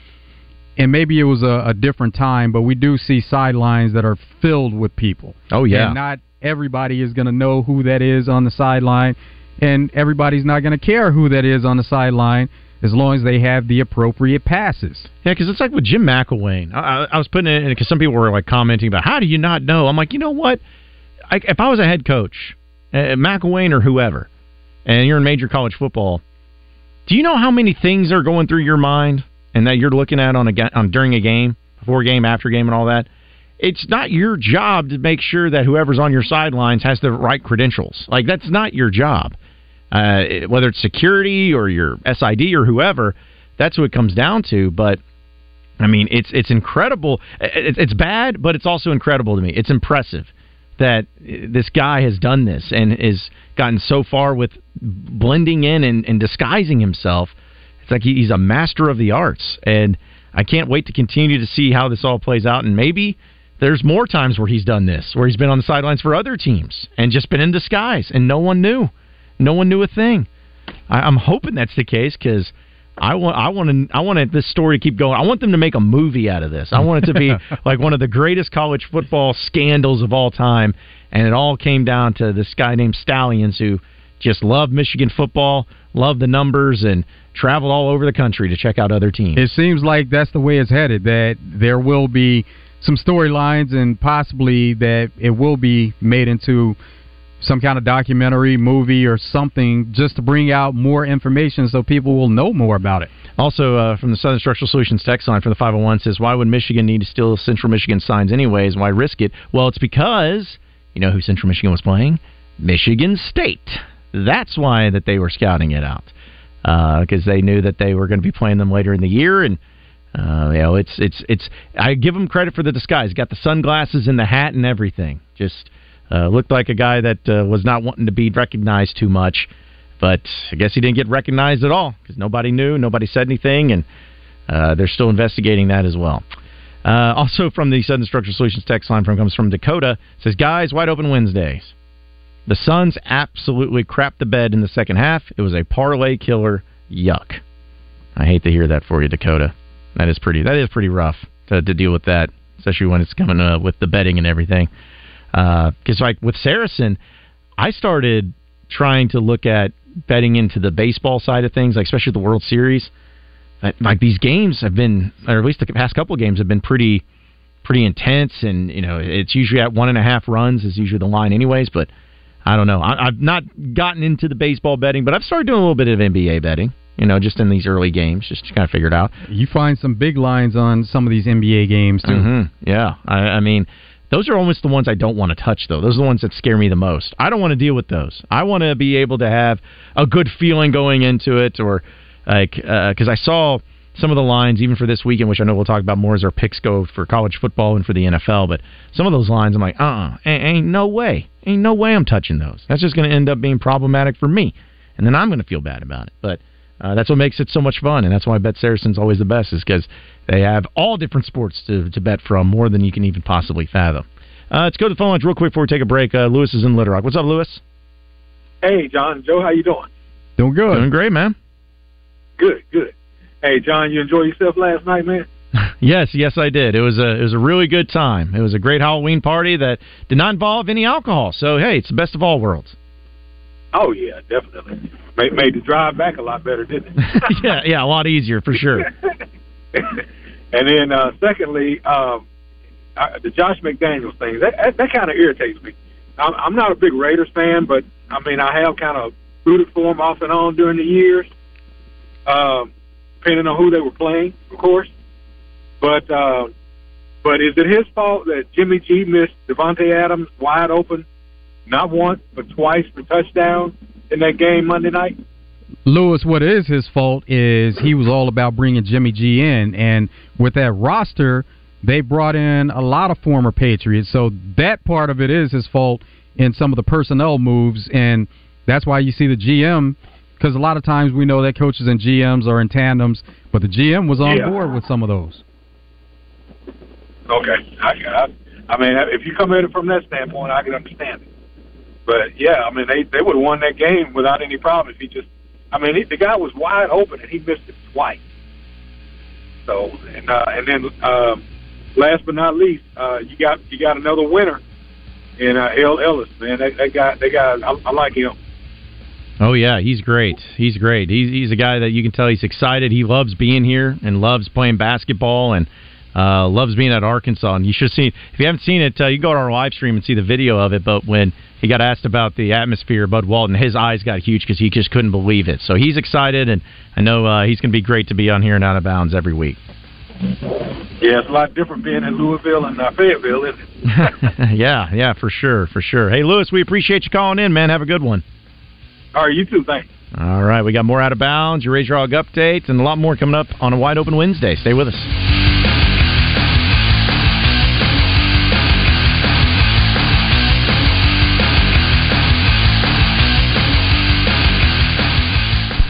and maybe it was a, a different time, but we do see sidelines that are filled with people. Oh, yeah. And not everybody is going to know who that is on the sideline, and everybody's not going to care who that is on the sideline as long as they have the appropriate passes. Yeah, because it's like with Jim McElwain. I, I, I was putting it in because some people were like commenting about how do you not know? I'm like, you know what? I, if I was a head coach, uh, McElwain or whoever, and you're in major college football, do you know how many things are going through your mind and that you're looking at on a on during a game, before game, after game, and all that? It's not your job to make sure that whoever's on your sidelines has the right credentials. Like that's not your job. Uh, whether it's security or your SID or whoever, that's what it comes down to. But I mean, it's it's incredible. It's, bad, but it's also incredible to me. It's impressive that this guy has done this and has gotten so far with blending in and, and disguising himself. It's like he's a master of the arts, and I can't wait to continue to see how this all plays out. And maybe there's more times where he's done this, where he's been on the sidelines for other teams and just been in disguise, and no one knew, no one knew a thing. I, I'm hoping that's the case because. I want I want to I want this story to keep going. I want them to make a movie out of this. I want it to be like one of the greatest college football scandals of all time and it all came down to this guy named Stalions who just loved Michigan football, loved the numbers and traveled all over the country to check out other teams. It seems like that's the way it's headed that there will be some storylines and possibly that it will be made into some kind of documentary, movie, or something just to bring out more information so people will know more about it. Also, uh, from the Southern Structural Solutions text line from the 501 says, Why would Michigan need to steal Central Michigan signs anyways? Why risk it? Well, it's because, you know who Central Michigan was playing? Michigan State. That's why that they were scouting it out. Because uh, they knew that they were going to be playing them later in the year, and uh, you know, it's it's it's. I give them credit for the disguise. Got the sunglasses and the hat and everything. Just uh, looked like a guy that uh, was not wanting to be recognized too much, but I guess he didn't get recognized at all because nobody knew, nobody said anything, and uh, they're still investigating that as well. Uh, also, from the Southern Structural Solutions text line from comes from Dakota says, "Guys, wide open Wednesdays. The Suns absolutely crapped the bed in the second half. It was a parlay killer. Yuck. I hate to hear that for you, Dakota. That is pretty. That is pretty rough to, to deal with that, especially when it's coming uh, with the betting and everything." Because, uh, like with Saracen, I started trying to look at betting into the baseball side of things, like especially the World Series. Like these games have been, or at least the past couple of games have been pretty, pretty intense, and you know it's usually at one and a half runs is usually the line, anyways. But I don't know. I, I've not gotten into the baseball betting, but I've started doing a little bit of NBA betting. You know, just in these early games, just to kind of figure it out. You find some big lines on some of these NBA games too. Mm-hmm. Yeah, I, I mean those are almost the ones I don't want to touch, though. Those are the ones that scare me the most. I don't want to deal with those. I want to be able to have a good feeling going into it, or like because uh, I saw some of the lines even for this weekend, which I know we'll talk about more as our picks go for college football and for the NFL. But some of those lines, I'm like, uh, uh ain't, ain't no way, ain't no way I'm touching those. That's just going to end up being problematic for me, and then I'm going to feel bad about it. But uh, that's what makes it so much fun, and that's why Bet Saracen's always the best, is because they have all different sports to, to bet from, more than you can even possibly fathom. Uh, let's go to the phone lines real quick before we take a break. Uh, Lewis is in Little Rock. What's up, Lewis? Hey, John, Joe, how you doing? Doing good. Doing great, man. Good, good. Hey, John, you enjoy yourself last night, man? yes, yes, I did. It was a it was a really good time. It was a great Halloween party that did not involve any alcohol. So hey, it's the best of all worlds. Oh yeah, definitely. Made, made the drive back a lot better, didn't it? yeah, yeah, a lot easier for sure. and then uh, secondly, um, I, the Josh McDaniels thing that that, that kind of irritates me. I'm, I'm not a big Raiders fan, but I mean I have kind of rooted for them off and on during the years, um, depending on who they were playing, of course. But uh, but is it his fault that Jimmy G missed Davante Adams wide open, not once but twice for touchdowns in that game Monday night? Lewis, what is his fault is he was all about bringing Jimmy G in, and with that roster, they brought in a lot of former Patriots, so that part of it is his fault in some of the personnel moves, and that's why you see the GM. Because a lot of times we know that coaches and GMs are in tandems, but the GM was on Yeah. board with some of those. Okay, I, I, I mean, if you come at it from that standpoint, I can understand it. But yeah, I mean, they they would have won that game without any problem if he just. I mean, he, the guy was wide open and he missed it twice. So and uh, and then um, last but not least, uh, you got you got another winner in uh, El Ellis. Man, that, that guy, that guy, I, I like him. Oh yeah, he's great. He's great. He's he's a guy that you can tell he's excited. He loves being here and loves playing basketball and uh, loves being at Arkansas. And you should see if you haven't seen it, uh, you go to our live stream and see the video of it. But when he got asked about the atmosphere, Bud Walton, his eyes got huge because he just couldn't believe it. So he's excited, and I know uh, he's going to be great to be on here and out of bounds every week. Yeah, it's a lot different being in Louisville and uh, Fayetteville, isn't it? yeah, yeah, for sure, for sure. Hey, Lewis, we appreciate you calling in, man. Have a good one. All right, you too. Thanks. All right, we got more out of bounds, your Razor Hog updates, and a lot more coming up on a wide open Wednesday. Stay with us.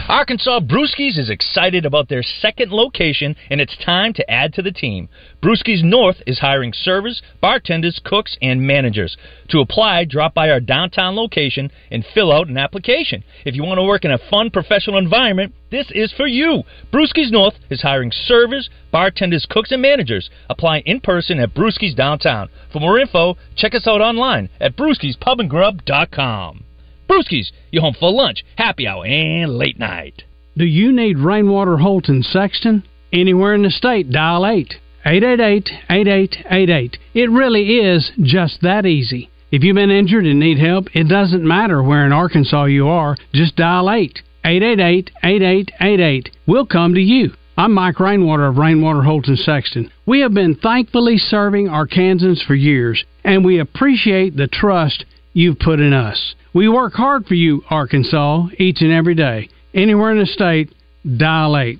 Arkansas, Brewskis is excited about their second location, and it's time to add to the team. Brewskis North is hiring servers, bartenders, cooks, and managers. To apply, drop by our downtown location and fill out an application. If you want to work in a fun, professional environment, this is for you. Brewskis North is hiring servers, bartenders, cooks, and managers. Apply in person at Brewskis Downtown. For more info, check us out online at brewskispubandgrub.com. Brewskis, you home for lunch, happy hour, and late night. Do you need Rainwater Holt and Sexton? Anywhere in the state, dial 8. 888-8888. It really is just that easy. If you've been injured and need help, it doesn't matter where in Arkansas you are, just dial 8. 888-8888. We'll come to you. I'm Mike Rainwater of Rainwater Holt and Sexton. We have been thankfully serving Arkansans for years, and we appreciate the trust you've put in us. We work hard for you, Arkansas, each and every day. Anywhere in the state, dial 8.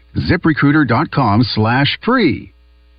ziprecruiter.com slash free.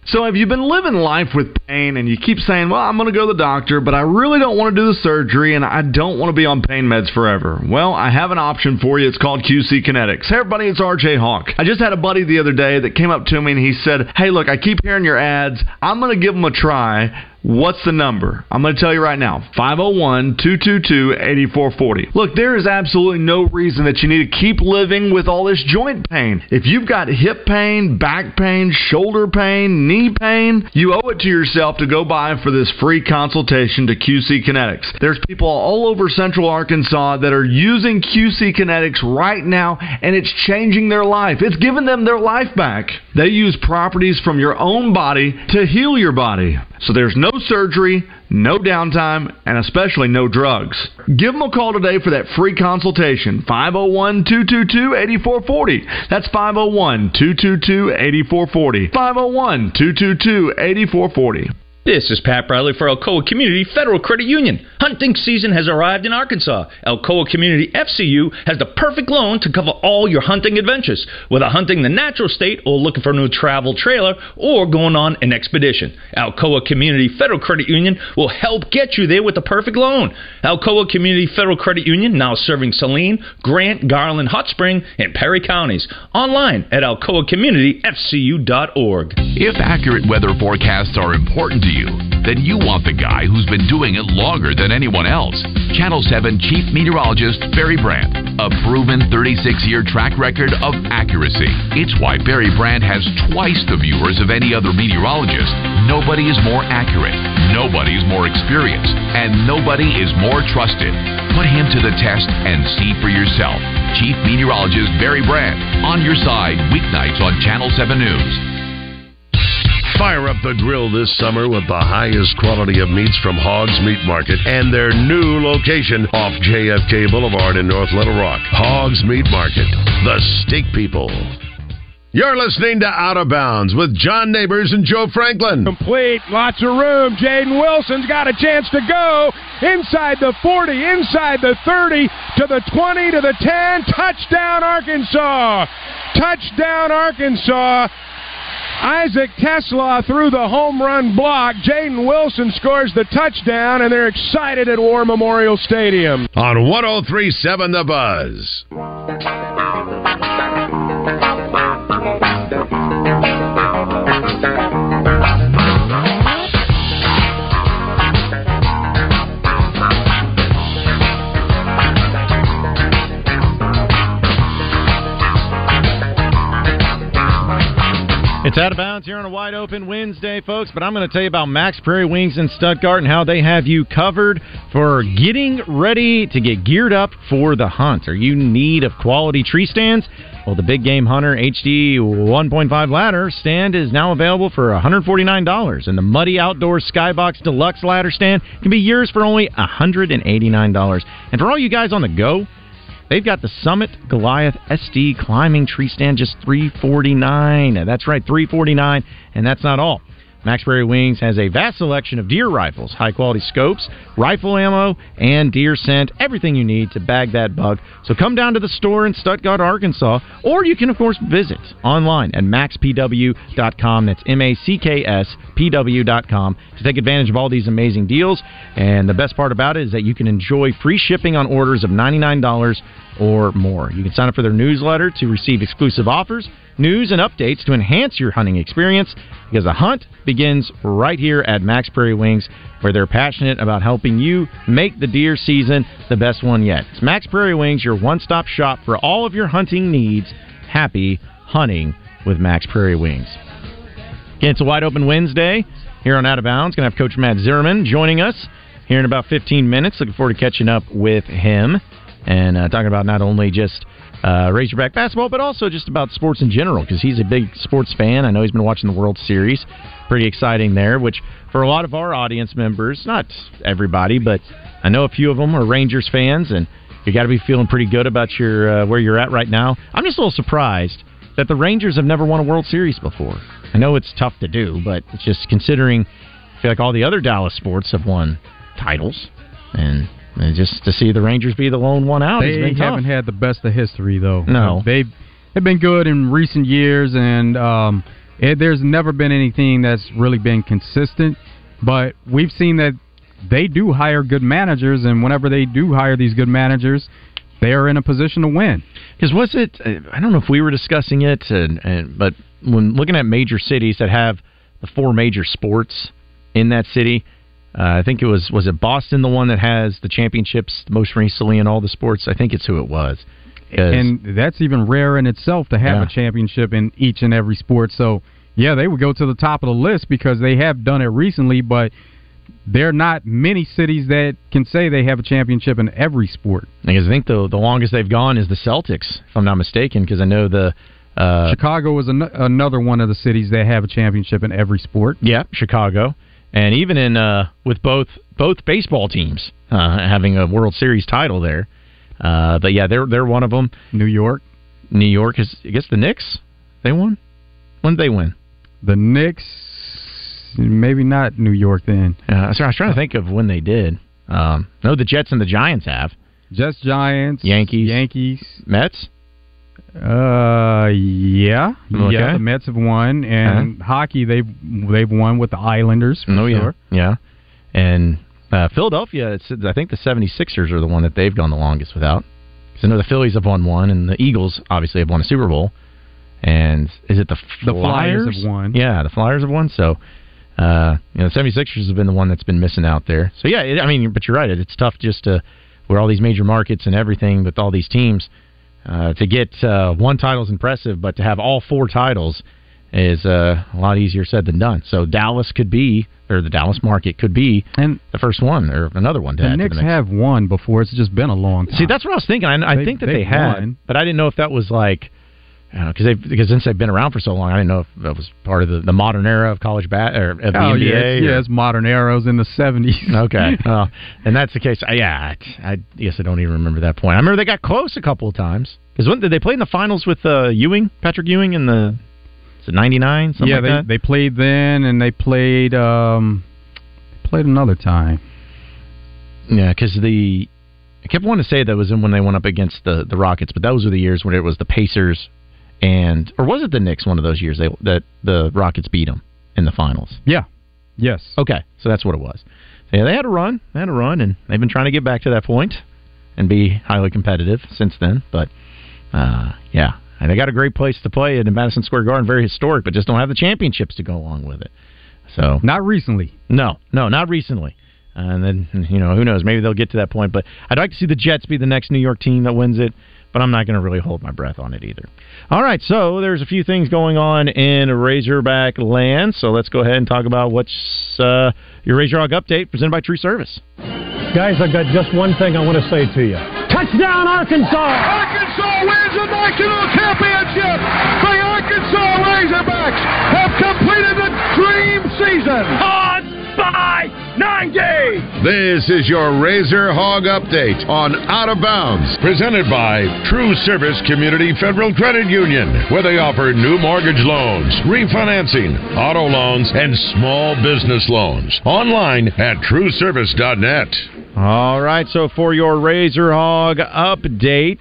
So have you been living life with pain and you keep saying, well, I'm going to go to the doctor, but I really don't want to do the surgery and I don't want to be on pain meds forever? Well, I have an option for you. It's called QC Kinetics. Hey, everybody, it's RJ Hawk. I just had a buddy the other day that came up to me and he said, hey, look, I keep hearing your ads. I'm going to give them a try. What's the number? I'm going to tell you right now 501 222 8440. Look, there is absolutely no reason that you need to keep living with all this joint pain. If you've got hip pain, back pain, shoulder pain, knee pain, you owe it to yourself to go by for this free consultation to QC Kinetics. There's people all over central Arkansas that are using QC Kinetics right now, and it's changing their life. It's giving them their life back. They use properties from your own body to heal your body. So there's no surgery, no downtime, and especially no drugs. Give them a call today for that free consultation. 501 222 8440. That's 501 222 8440. 501 222 8440. This is Pat Bradley for Alcoa Community Federal Credit Union. Hunting season has arrived in Arkansas. Alcoa Community FCU has the perfect loan to cover all your hunting adventures, whether hunting the natural state or looking for a new travel trailer or going on an expedition. Alcoa Community Federal Credit Union will help get you there with the perfect loan. Alcoa Community Federal Credit Union now serving Saline, Grant, Garland, Hot Spring, and Perry counties. Online at alcoacommunityfcu.org. If accurate weather forecasts are important to you, then you want the guy who's been doing it longer than anyone else. Channel 7 Chief Meteorologist Barry Brandt, a proven 36 year track record of accuracy. It's why Barry Brandt has twice the viewers of any other meteorologist. Nobody is more accurate, nobody is more experienced, and nobody is more trusted. Put him to the test and see for yourself. Chief Meteorologist Barry Brandt, on your side, weeknights on Channel 7 News. Fire up the grill this summer with the highest quality of meats from Hogs Meat Market and their new location off JFK Boulevard in North Little Rock. Hogs Meat Market, the steak people. You're listening to Out of Bounds with John Neighbors and Joe Franklin. Complete, lots of room. Jaden Wilson's got a chance to go inside the 40, inside the 30, to the 20, to the 10. Touchdown, Arkansas! Touchdown, Arkansas! Isaac TeSlaa threw the home run block. Jaden Wilson scores the touchdown, and they're excited at War Memorial Stadium. On 1037 The Buzz. It's out of bounds here on a wide open Wednesday, folks. But I'm going to tell you about Mack's Prairie Wings in Stuttgart and how they have you covered for getting ready to get geared up for the hunt. Are you in need of quality tree stands? Well, the Big Game Hunter HD 1.5 ladder stand is now available for $149, and the Muddy Outdoor Skybox Deluxe ladder stand can be yours for only $189. And for all you guys on the go, They've got the Summit Goliath SD climbing tree stand just 349. That's right, 349, and that's not all. Mack's Prairie Wings has a vast selection of deer rifles, high quality scopes, rifle ammo, and deer scent, everything you need to bag that buck. So come down to the store in Stuttgart, Arkansas, or you can, of course, visit online at mackspw.com. That's M A C K S PW.com to take advantage of all these amazing deals. And the best part about it is that you can enjoy free shipping on orders of $99 or more. You can sign up for their newsletter to receive exclusive offers, news, and updates to enhance your hunting experience because the hunt begins right here at Mack's Prairie Wings, where they're passionate about helping you make the deer season the best one yet. It's Mack's Prairie Wings, your one stop shop for all of your hunting needs. Happy hunting with Mack's Prairie Wings. Again, it's a wide open Wednesday here on Out of Bounds. Going to have Coach Matt Zimmerman joining us here in about 15 minutes. Looking forward to catching up with him and uh, talking about not only just uh, Razorback basketball, but also just about sports in general because he's a big sports fan. I know he's been watching the World Series. Pretty exciting there, which for a lot of our audience members, not everybody, but I know a few of them are Rangers fans, and you got to be feeling pretty good about your uh, where you're at right now. I'm just a little surprised that the Rangers have never won a World Series before. I know it's tough to do, but it's just considering I feel like all the other Dallas sports have won titles, and, and just to see the Rangers be the lone one out, They haven't had the best of history though. No. they they've been good in recent years, and um, it, there's never been anything that's really been consistent. But we've seen that they do hire good managers, and whenever they do hire these good managers, they are in a position to win. Because was it? I don't know if we were discussing it, and, and but when looking at major cities that have the four major sports in that city, uh, I think it was was it Boston, the one that has the championships most recently in all the sports. I think it's who it was. and that's even rare in itself to have Yeah. a championship in each and every sport. So, yeah, they would go to the top of the list because they have done it recently, but there are not many cities that can say they have a championship in every sport. because I think the the longest they've gone is the Celtics, if I'm not mistaken. Because I know the uh, Chicago is an- another one of the cities that have a championship in every sport. Yeah, Chicago, and even in uh, with both both baseball teams uh, having a World Series title there. Uh, but yeah, they're they're one of them. New York, New York is. I guess the Knicks they won. When did they win? The Knicks, maybe not New York then. Uh, sorry, I was trying to think of when they did. Um, no, the Jets and the Giants have. Jets, Giants, Yankees, Yankees, Mets. Uh, yeah, Okay. yeah. The Mets have won, and hockey they've they've won with the Islanders. For oh yeah, sure. yeah. And uh, Philadelphia, it's, I think the 76ers are the one that they've gone the longest without. Because I know the Phillies have won one, and the Eagles obviously have won a Super Bowl. And is it the The Flyers have won. Yeah, the Flyers have won. So, uh, you know, the 76ers have been the one that's been missing out there. So, yeah, it, I mean, but you're right. It, It's tough just to, where all these major markets and everything with all these teams, uh, to get uh, one title is impressive, but to have all four titles is uh, a lot easier said than done. So, Dallas could be, or the Dallas market could be and the first one or another one to The add to Knicks the have won before. It's just been a long time. See, that's what I was thinking. I, I They- think that they had, won. but I didn't know if that was like because they because since they've been around for so long, I didn't know if that was part of the, the modern era of college bat or of the oh, NBA. yeah, it's, yeah, it's modern arrows in the seventies. Okay, well, and that's the case. I, yeah, I, I guess I don't even remember that point. I remember they got close a couple of times because when did they play in the finals with uh, Ewing, Patrick Ewing, in the is it ninety nine? Something yeah, like they that. they played then, and they played um played another time. Yeah, because the I kept wanting to say that was in when they went up against the the Rockets, but those were the years when it was the Pacers and or was it the Knicks? One of those years they that the Rockets beat them in the finals. Yeah. Yes. Okay, so that's what it was. So, yeah, they had a run, they had a run, and they've been trying to get back to that point and be highly competitive since then. But uh, yeah, and they got a great place to play in Madison Square Garden, very historic, but just don't have the championships to go along with it. So not recently. No, no, not recently. And then you know who knows? Maybe they'll get to that point. But I'd like to see the Jets be the next New York team that wins it. But I'm not going to really hold my breath on it either. All right, so there's a few things going on in Razorback land, so let's go ahead and talk about what's uh, your Razor Hog update presented by True Service. Guys, I've got just one thing I want to say to you. Touchdown, Arkansas! Arkansas wins the national championship! The Arkansas Razorbacks have completed the dream season! Odds by 90! This is your Razor Hog Update on Out of Bounds, presented by True Service Community Federal Credit Union, where they offer new mortgage loans, refinancing, auto loans, and small business loans. Online at trueservice.net. All right, so for your Razor Hog update,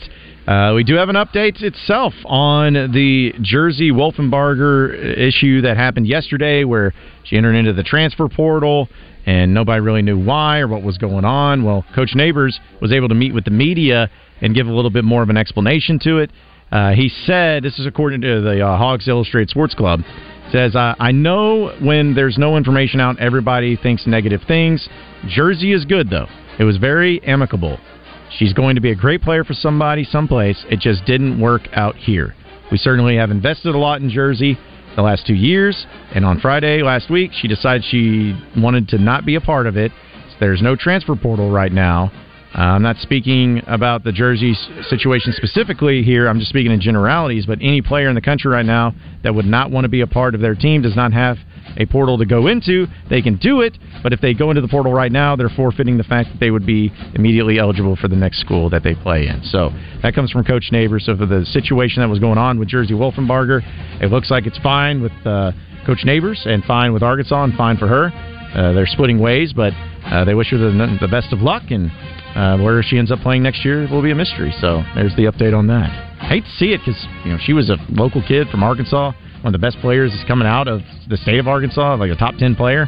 uh, we do have an update itself on the Jersey Wolfenbarger issue that happened yesterday, where she entered into the transfer portal and nobody really knew why or what was going on. Well, Coach Neighbors was able to meet with the media and give a little bit more of an explanation to it. Uh, he said, this is according to the uh, Hawgs Illustrated Sports Club, says, I know when there's no information out, everybody thinks negative things. Jersey is good, though. It was very amicable. She's going to be a great player for somebody, someplace. It just didn't work out here. We certainly have invested a lot in Jersey the last two years, and on Friday last week, she decided she wanted to not be a part of it. There's no transfer portal right now. Uh, I'm not speaking about the Jersey situation specifically here. I'm just speaking in generalities. But any player in the country right now that would not want to be a part of their team does not have a portal to go into. They can do it, but if they go into the portal right now, they're forfeiting the fact that they would be immediately eligible for the next school that they play in. So that comes from Coach Neighbors. So for the situation that was going on with Jersey Wolfenbarger, it looks like it's fine with uh, Coach Neighbors and fine with Arkansas and fine for her. Uh, they're splitting ways, but uh, they wish her the, the best of luck and uh, where she ends up playing next year will be a mystery. So there's the update on that. I hate to see it because you know she was a local kid from Arkansas, one of the best players is coming out of the state of Arkansas, like a top ten player.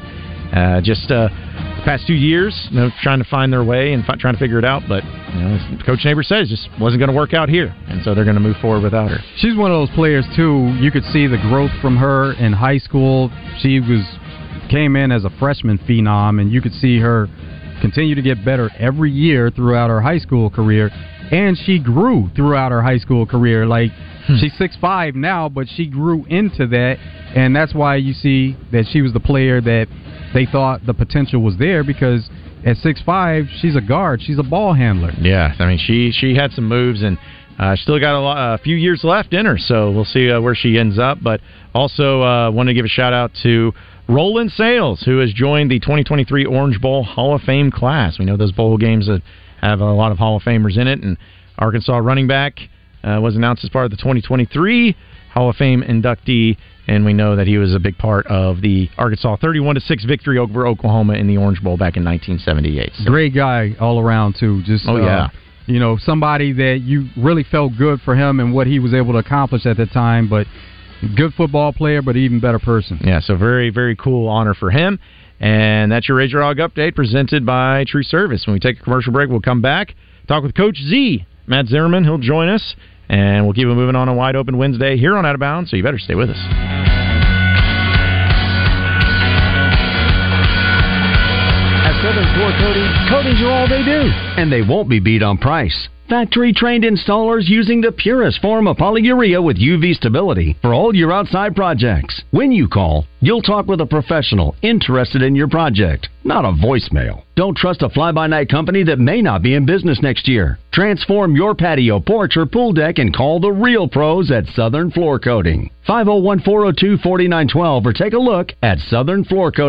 Uh, just uh, the past two years, you know, trying to find their way and fi- trying to figure it out. But you know, Coach Neighbor says, just wasn't going to work out here, and so they're going to move forward without her. She's one of those players too. You could see the growth from her in high school. She was came in as a freshman phenom, and you could see her continue to get better every year throughout her high school career. And she grew throughout her high school career. Like she's six five now, but she grew into that, and that's why you see that she was the player that they thought the potential was there because at six five she's a guard, she's a ball handler. Yeah, I mean she she had some moves and uh, still got a, lot, a few years left in her, so we'll see uh, where she ends up. But also uh, want to give a shout out to Roland Sales, who has joined the 2023 Orange Bowl Hall of Fame class. We know those bowl games that have a lot of Hall of Famers in it, and Arkansas running back uh, was announced as part of the 2023 Hall of Fame inductee, and we know that he was a big part of the Arkansas 31 to six victory over Oklahoma in the Orange Bowl back in 1978. So, Great guy all around too. Just Oh, uh, yeah. you know somebody that you really felt good for him and what he was able to accomplish at the time. But good football player, but even better person. Yeah, so very, very cool honor for him. And that's your Razor Hog update presented by True Service. When we take a commercial break, we'll come back, talk with Coach Z, Matt Zimmerman. He'll join us, and we'll keep it moving on a wide open Wednesday here on Out of Bounds, so you better stay with us. At Southern Floor Coating, coatings are all they do, and they won't be beat on price. Factory trained installers using the purest form of polyurea with UV stability for all your outside projects. When you call, you'll talk with a professional interested in your project, not a voicemail. Don't trust a fly by night company that may not be in business next year. Transform your patio, porch, or pool deck and call the real pros at Southern Floor Coating. 501 402 4912 or take a look at Southern Floor Coating.